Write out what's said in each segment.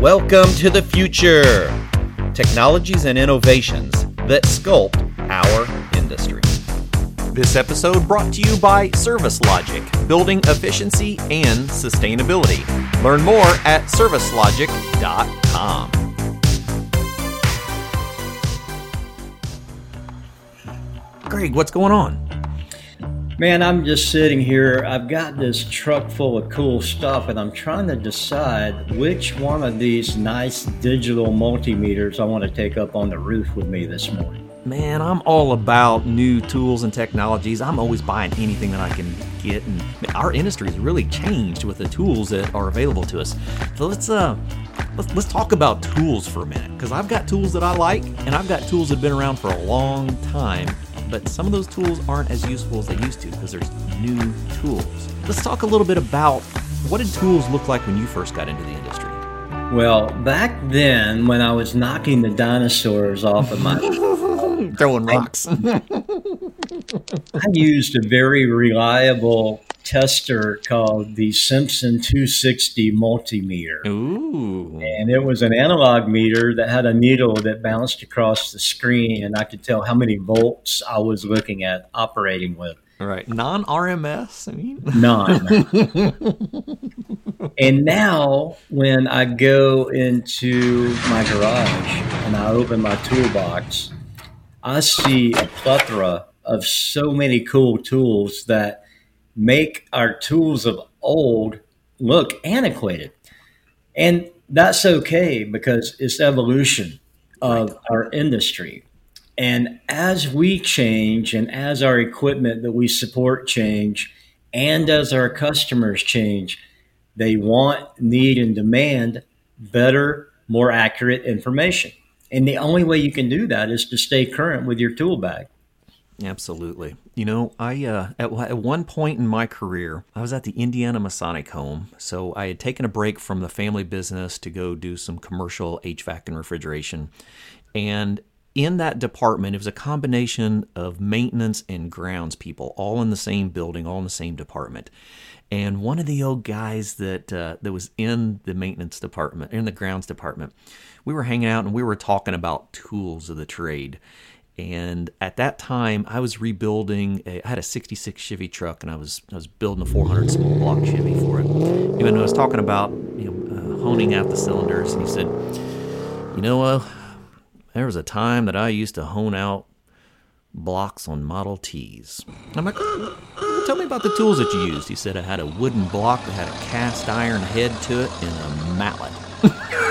Welcome to the future technologies and innovations that sculpt our industry. This episode brought to you by Service Logic, building efficiency and sustainability. Learn more at servicelogic.com. Greg, what's going on? Man, I'm just sitting here. I've got this truck full of cool stuff, and I'm trying to decide which one of these nice digital multimeters I want to take up on the roof with me this morning. Man, I'm all about new tools and technologies. I'm always buying anything that I can get, and our industry has really changed with the tools that are available to us. So let's uh, let's, let's talk about tools for a minute, because I've got tools that I like, and I've got tools that have been around for a long time but some of those tools aren't as useful as they used to because there's new tools. Let's talk a little bit about what did tools look like when you first got into the industry? Well, back then, when I was knocking the dinosaurs off of my throwing rocks, I, I used a very reliable tester called the Simpson 260 multimeter. Ooh. And it was an analog meter that had a needle that bounced across the screen, and I could tell how many volts I was looking at operating with. All right. Non RMS? I mean, none. and now, when I go into my garage and I open my toolbox, I see a plethora of so many cool tools that make our tools of old look antiquated. And that's okay because it's evolution of our industry. And as we change and as our equipment that we support change and as our customers change, they want, need, and demand better, more accurate information. And the only way you can do that is to stay current with your tool bag. Absolutely. You know, I uh, at, at one point in my career, I was at the Indiana Masonic Home. So I had taken a break from the family business to go do some commercial HVAC and refrigeration. And in that department, it was a combination of maintenance and grounds people, all in the same building, all in the same department. And one of the old guys that uh, that was in the maintenance department, in the grounds department, we were hanging out and we were talking about tools of the trade. And at that time, I was rebuilding. A, I had a '66 Chevy truck, and I was I was building a 400 small block Chevy for it. And I was talking about you know uh, honing out the cylinders, and he said, "You know, uh, there was a time that I used to hone out blocks on Model Ts." I'm like, "Tell me about the tools that you used." He said, "I had a wooden block that had a cast iron head to it and a mallet."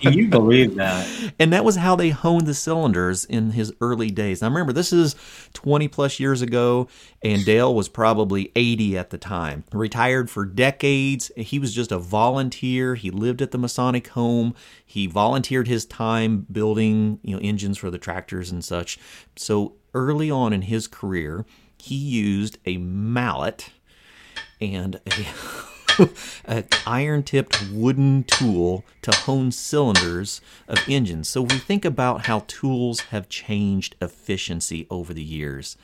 Can you believe that? And that was how they honed the cylinders in his early days. Now remember, this is 20 plus years ago, and Dale was probably 80 at the time. Retired for decades. He was just a volunteer. He lived at the Masonic home. He volunteered his time building, you know, engines for the tractors and such. So early on in his career, he used a mallet and a an iron tipped wooden tool to hone cylinders of engines. So we think about how tools have changed efficiency over the years.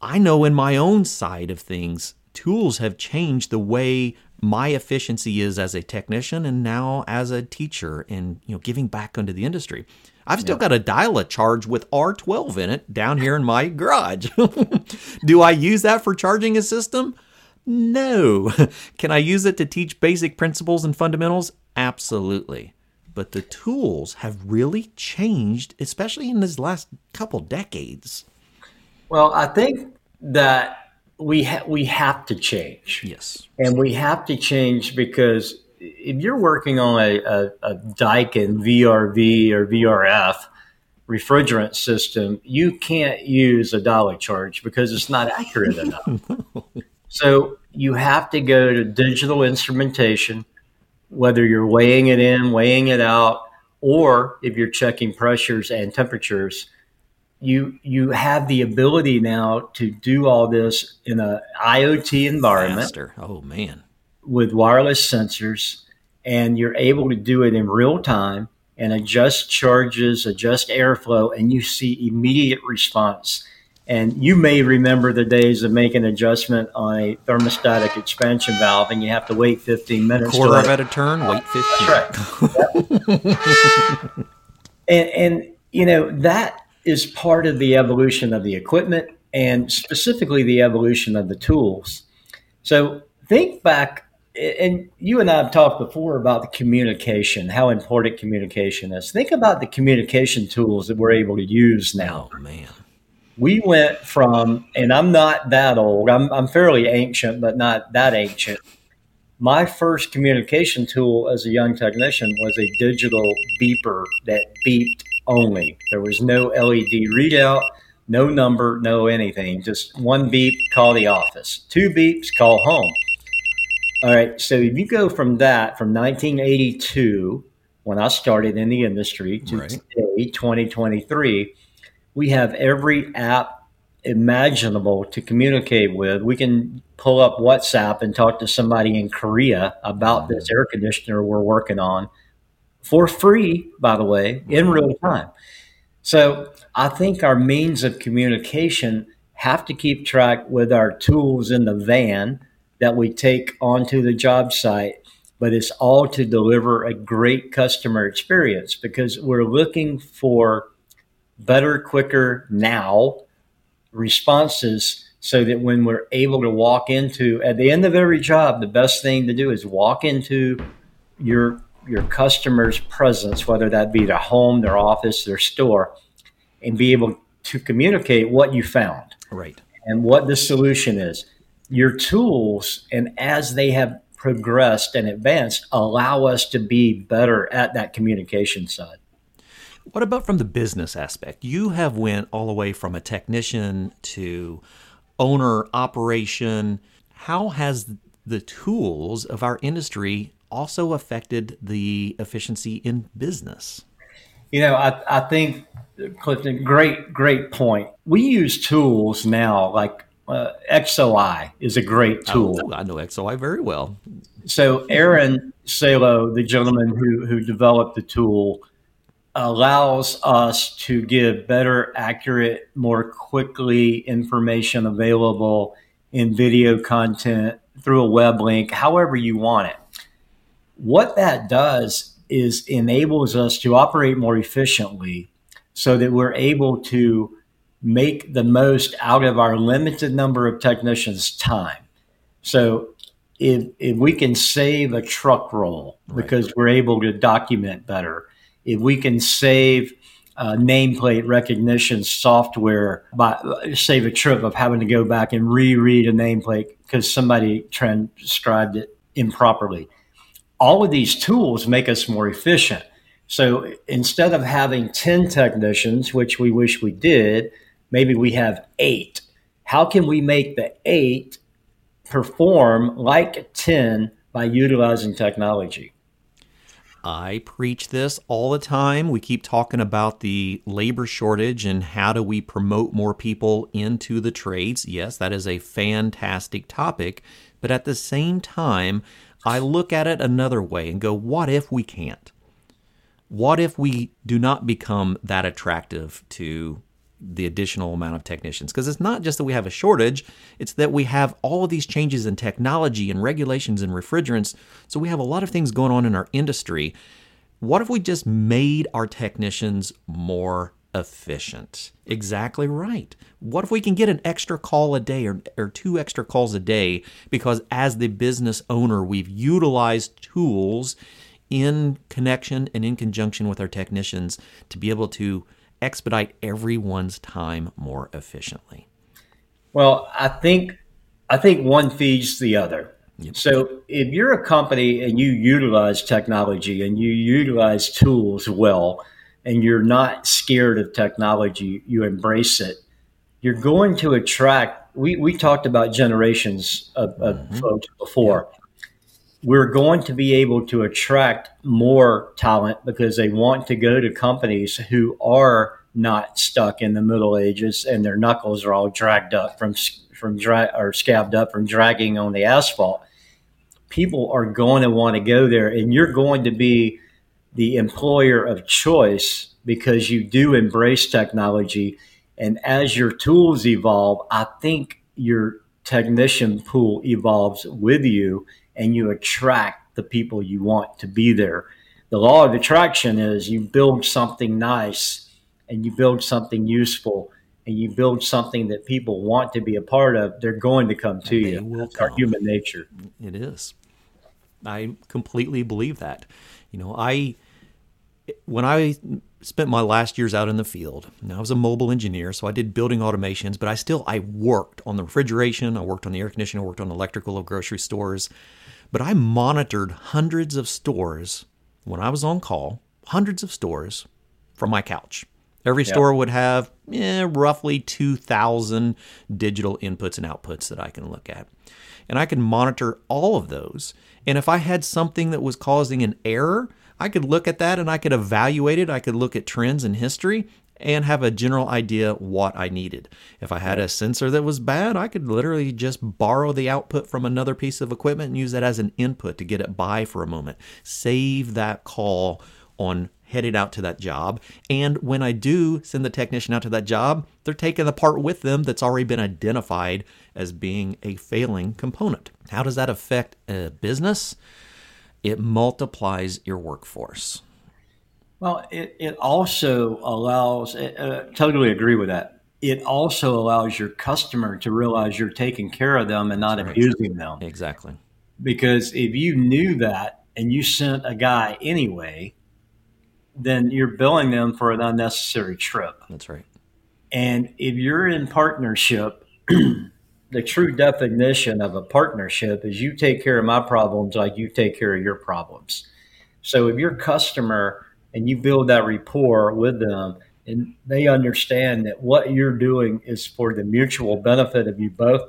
I know in my own side of things, tools have changed the way my efficiency is as a technician and now as a teacher and you know giving back into the industry. I've still got a dial a charge with R12 in it down here in my garage. Do I use that for charging a system? No. Can I use it to teach basic principles and fundamentals? Absolutely. But the tools have really changed, especially in these last couple decades. Well, I think that we ha- we have to change. Yes, and we have to change because if you're working on a, a, a Daikin VRV or VRF refrigerant system, you can't use a dial a charge because it's not accurate enough. So you have to go to digital instrumentation, whether you're weighing it in, weighing it out, or if you're checking pressures and temperatures. You you have the ability now to do all this in a IoT environment. Faster. Oh man. With wireless sensors, and you're able to do it in real time and adjust charges, adjust airflow, and you see immediate response And you may remember the days of making adjustment on a thermostatic expansion valve, and you have to wait 15 minutes. Quarter of at a turn, wait 15. Right. and, and, you know, that is part of the evolution of the equipment and specifically the evolution of the tools. So think back, and you and I have talked before about the communication, how important communication is. Think about the communication tools that we're able to use now. Oh, man we went from, and I'm not that old, I'm, I'm fairly ancient, but not that ancient. My first communication tool as a young technician was a digital beeper that beeped only. There was no LED readout, no number, no anything. Just one beep, call the office. Two beeps, call home. All right. So if you go from that, from 1982, when I started in the industry, to right. today, 2023, we have every app imaginable to communicate with. We can pull up WhatsApp and talk to somebody in Korea about this mm-hmm. air conditioner we're working on for free, by the way, in real mm-hmm. time. So I think our means of communication have to keep track with our tools in the van that we take onto the job site, but it's all to deliver a great customer experience because we're looking for better, quicker now responses so that when we're able to walk into at the end of every job, the best thing to do is walk into your your customer's presence, whether that be their home, their office, their store, and be able to communicate what you found. Right. And what the solution is. Your tools, and as they have progressed and advanced, allow us to be better at that communication side. What about from the business aspect? You have went all the way from a technician to owner operation. How has the tools of our industry also affected the efficiency in business? You know, I, I think, Clifton, great, great point. We use tools now like uh, XOI is a great tool. Oh, I know XOI very well. So Aaron Salow, the gentleman who, who developed the tool, allows us to give better, accurate, more quickly information available in video content through a web link, however you want it. What that does is enables us to operate more efficiently so that we're able to make the most out of our limited number of technicians' time. So if, if we can save a truck roll because we're able to document better, if we can save uh, nameplate recognition software by save a trip of having to go back and reread a nameplate because somebody transcribed it improperly. All of these tools make us more efficient. So instead of having 10 technicians, which we wish we did, maybe we have eight. How can we make the eight perform like 10 by utilizing technology? I preach this all the time. We keep talking about the labor shortage and how do we promote more people into the trades. Yes, that is a fantastic topic. But at the same time, I look at it another way and go, what if we can't? What if we do not become that attractive to the additional amount of technicians. Because it's not just that we have a shortage it's that we have all of these changes in technology and regulations and refrigerants. So we have a lot of things going on in our industry. What if we just made our technicians more efficient? Exactly right. What if we can get an extra call a day or, or two extra calls a day because as the business owner we've utilized tools in connection and in conjunction with our technicians to be able to expedite everyone's time more efficiently? Well, I think I think one feeds the other. Yep. So if you're a company and you utilize technology and you utilize tools well and you're not scared of technology, you embrace it, you're going to attract we, we talked about generations of, of mm-hmm. folks before. Yep we're going to be able to attract more talent because they want to go to companies who are not stuck in the Middle Ages and their knuckles are all dragged up from from dra- or scabbed up from dragging on the asphalt. People are going to want to go there, and you're going to be the employer of choice because you do embrace technology And as your tools evolve, I think your technician pool evolves with you and you attract the people you want to be there. The law of attraction is you build something nice and you build something useful and you build something that people want to be a part of, they're going to come to you. That's come. our human nature. It is. I completely believe that. You know, I when I spent my last years out in the field, I was a mobile engineer, so I did building automations, but I still I worked on the refrigeration, I worked on the air conditioning, I worked on electrical of grocery stores. But I monitored hundreds of stores when I was on call, hundreds of stores from my couch. Every yep. store would have eh, roughly 2,000 digital inputs and outputs that I can look at. And I can monitor all of those. And if I had something that was causing an error, I could look at that and I could evaluate it. I could look at trends in history and have a general idea what I needed. If I had a sensor that was bad, I could literally just borrow the output from another piece of equipment and use that as an input to get it by for a moment. Save that call on headed out to that job. And when I do send the technician out to that job, they're taking the part with them that's already been identified as being a failing component. How does that affect a business? It multiplies your workforce. Well, it, it also allows, uh, totally agree with that. It also allows your customer to realize you're taking care of them and not right. abusing them. Exactly. Because if you knew that and you sent a guy anyway, then you're billing them for an unnecessary trip. That's right. And if you're in partnership, the true definition of a partnership is you take care of my problems like you take care of your problems. So if your customer and you build that rapport with them and they understand that what you're doing is for the mutual benefit of you both,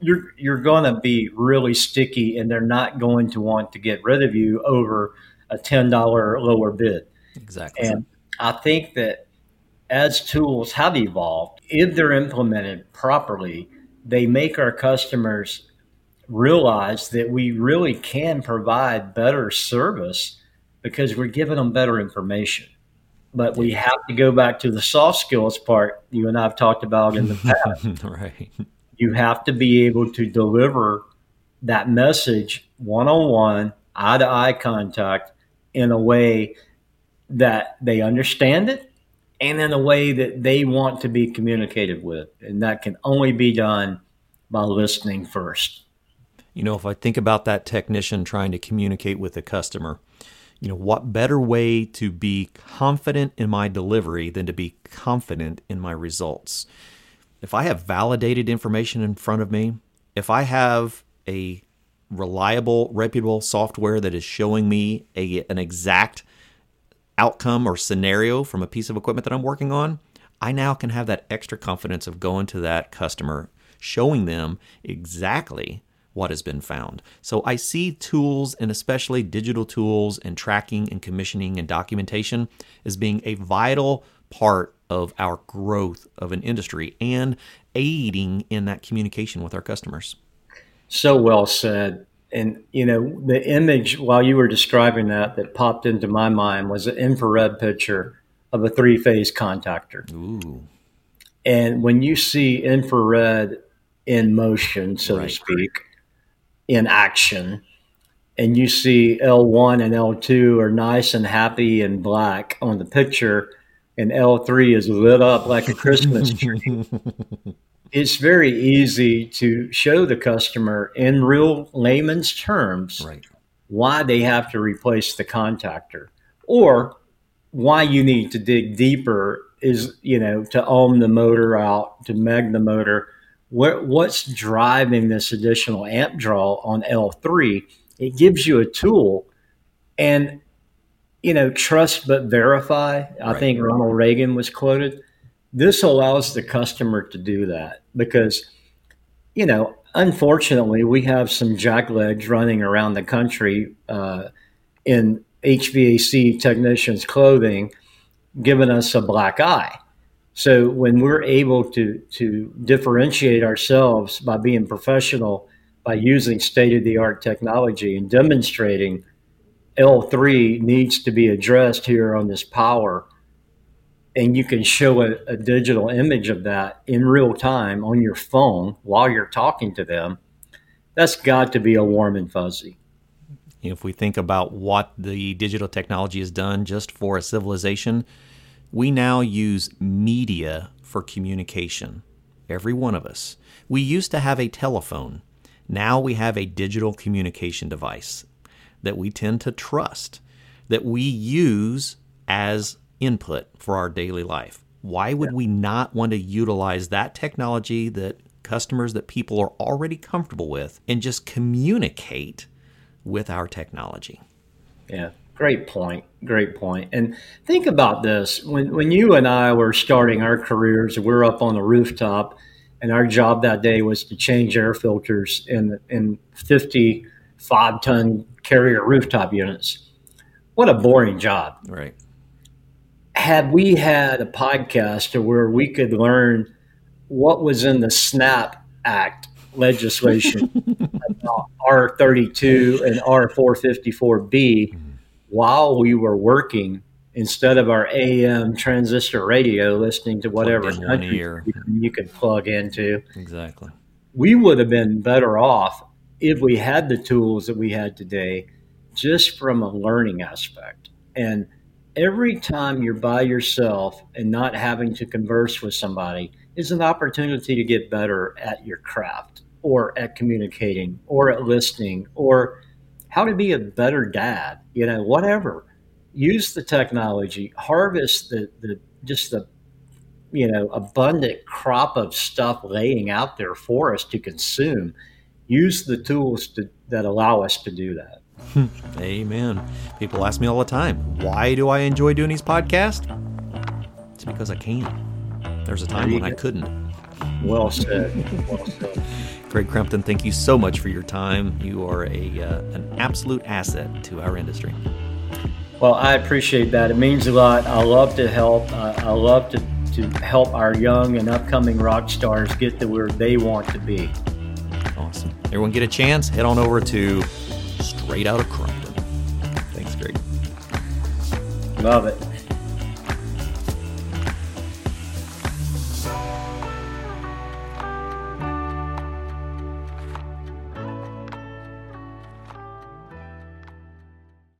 you're you're going to be really sticky and they're not going to want to get rid of you over a $10 lower bid. Exactly. And I think that as tools have evolved, if they're implemented properly, they make our customers realize that we really can provide better service because we're giving them better information. But we have to go back to the soft skills part you and I have talked about in the past. right. You have to be able to deliver that message one on one, eye to eye contact in a way that they understand it and in a way that they want to be communicated with. And that can only be done by listening first. You know, if I think about that technician trying to communicate with the customer, you know, what better way to be confident in my delivery than to be confident in my results? If I have validated information in front of me, if I have a reliable, reputable software that is showing me a, an exact outcome or scenario from a piece of equipment that I'm working on, I now can have that extra confidence of going to that customer, showing them exactly what has been found. So I see tools and especially digital tools and tracking and commissioning and documentation as being a vital part of our growth of an industry and aiding in that communication with our customers. So well said and you know the image while you were describing that that popped into my mind was an infrared picture of a three-phase contactor Ooh. and when you see infrared in motion so right. to speak in action. And you see L1 and L2 are nice and happy and black on the picture and L3 is lit up like a Christmas tree. It's very easy to show the customer in real layman's terms right. why they have to replace the contactor or why you need to dig deeper is you know to ohm the motor out to meg the motor what, what's driving this additional amp draw on l3 it gives you a tool and you know trust but verify i right. think ronald reagan was quoted this allows the customer to do that because, you know, unfortunately, we have some jacklegs running around the country uh, in HVAC technicians' clothing, giving us a black eye. So when we're able to to differentiate ourselves by being professional, by using state of the art technology and demonstrating L3 needs to be addressed here on this power and you can show a, a, digital image of that in real time on your phone while you're talking to them, that's got to be a warm and fuzzy. If we think about what the digital technology has done just for a civilization, we now use media for communication. Every one of us. We used to have a telephone. Now we have a digital communication device that we tend to trust, that we use as input for our daily life. Why would yeah. we not want to utilize that technology that customers, that people are already comfortable with, and just communicate with our technology? Yeah, great point. Great point. And think about this when, when you and I were starting our careers, we're up on the rooftop, and our job that day was to change air filters in, in 55 ton carrier rooftop units. What a boring job. Right had we had a podcast where we could learn what was in the SNAP Act legislation, R32 and R454B, while we were working, instead of our AM transistor radio listening to whatever country you could plug into. Exactly. We would have been better off if we had the tools that we had today just from a learning aspect. And every time you're by yourself and not having to converse with somebody is an opportunity to get better at your craft or at communicating or at listening or how to be a better dad, you know, whatever. Use the technology, harvest the, the just the you know abundant crop of stuff laying out there for us to consume. Use the tools to, that allow us to do that. Amen. People ask me all the time, why do I enjoy doing these podcasts? It's because I can. There's a time when I couldn't. Well said. Well said. Greg Crumpton, thank you so much for your time. You are a uh, an absolute asset to our industry. Well, I appreciate that. It means a lot. I love to help. Uh, I love to, to help our young and upcoming rock stars get to where they want to be. Awesome. Everyone get a chance, head on over to straight out of Crumpton. Thanks, Greg. Love it.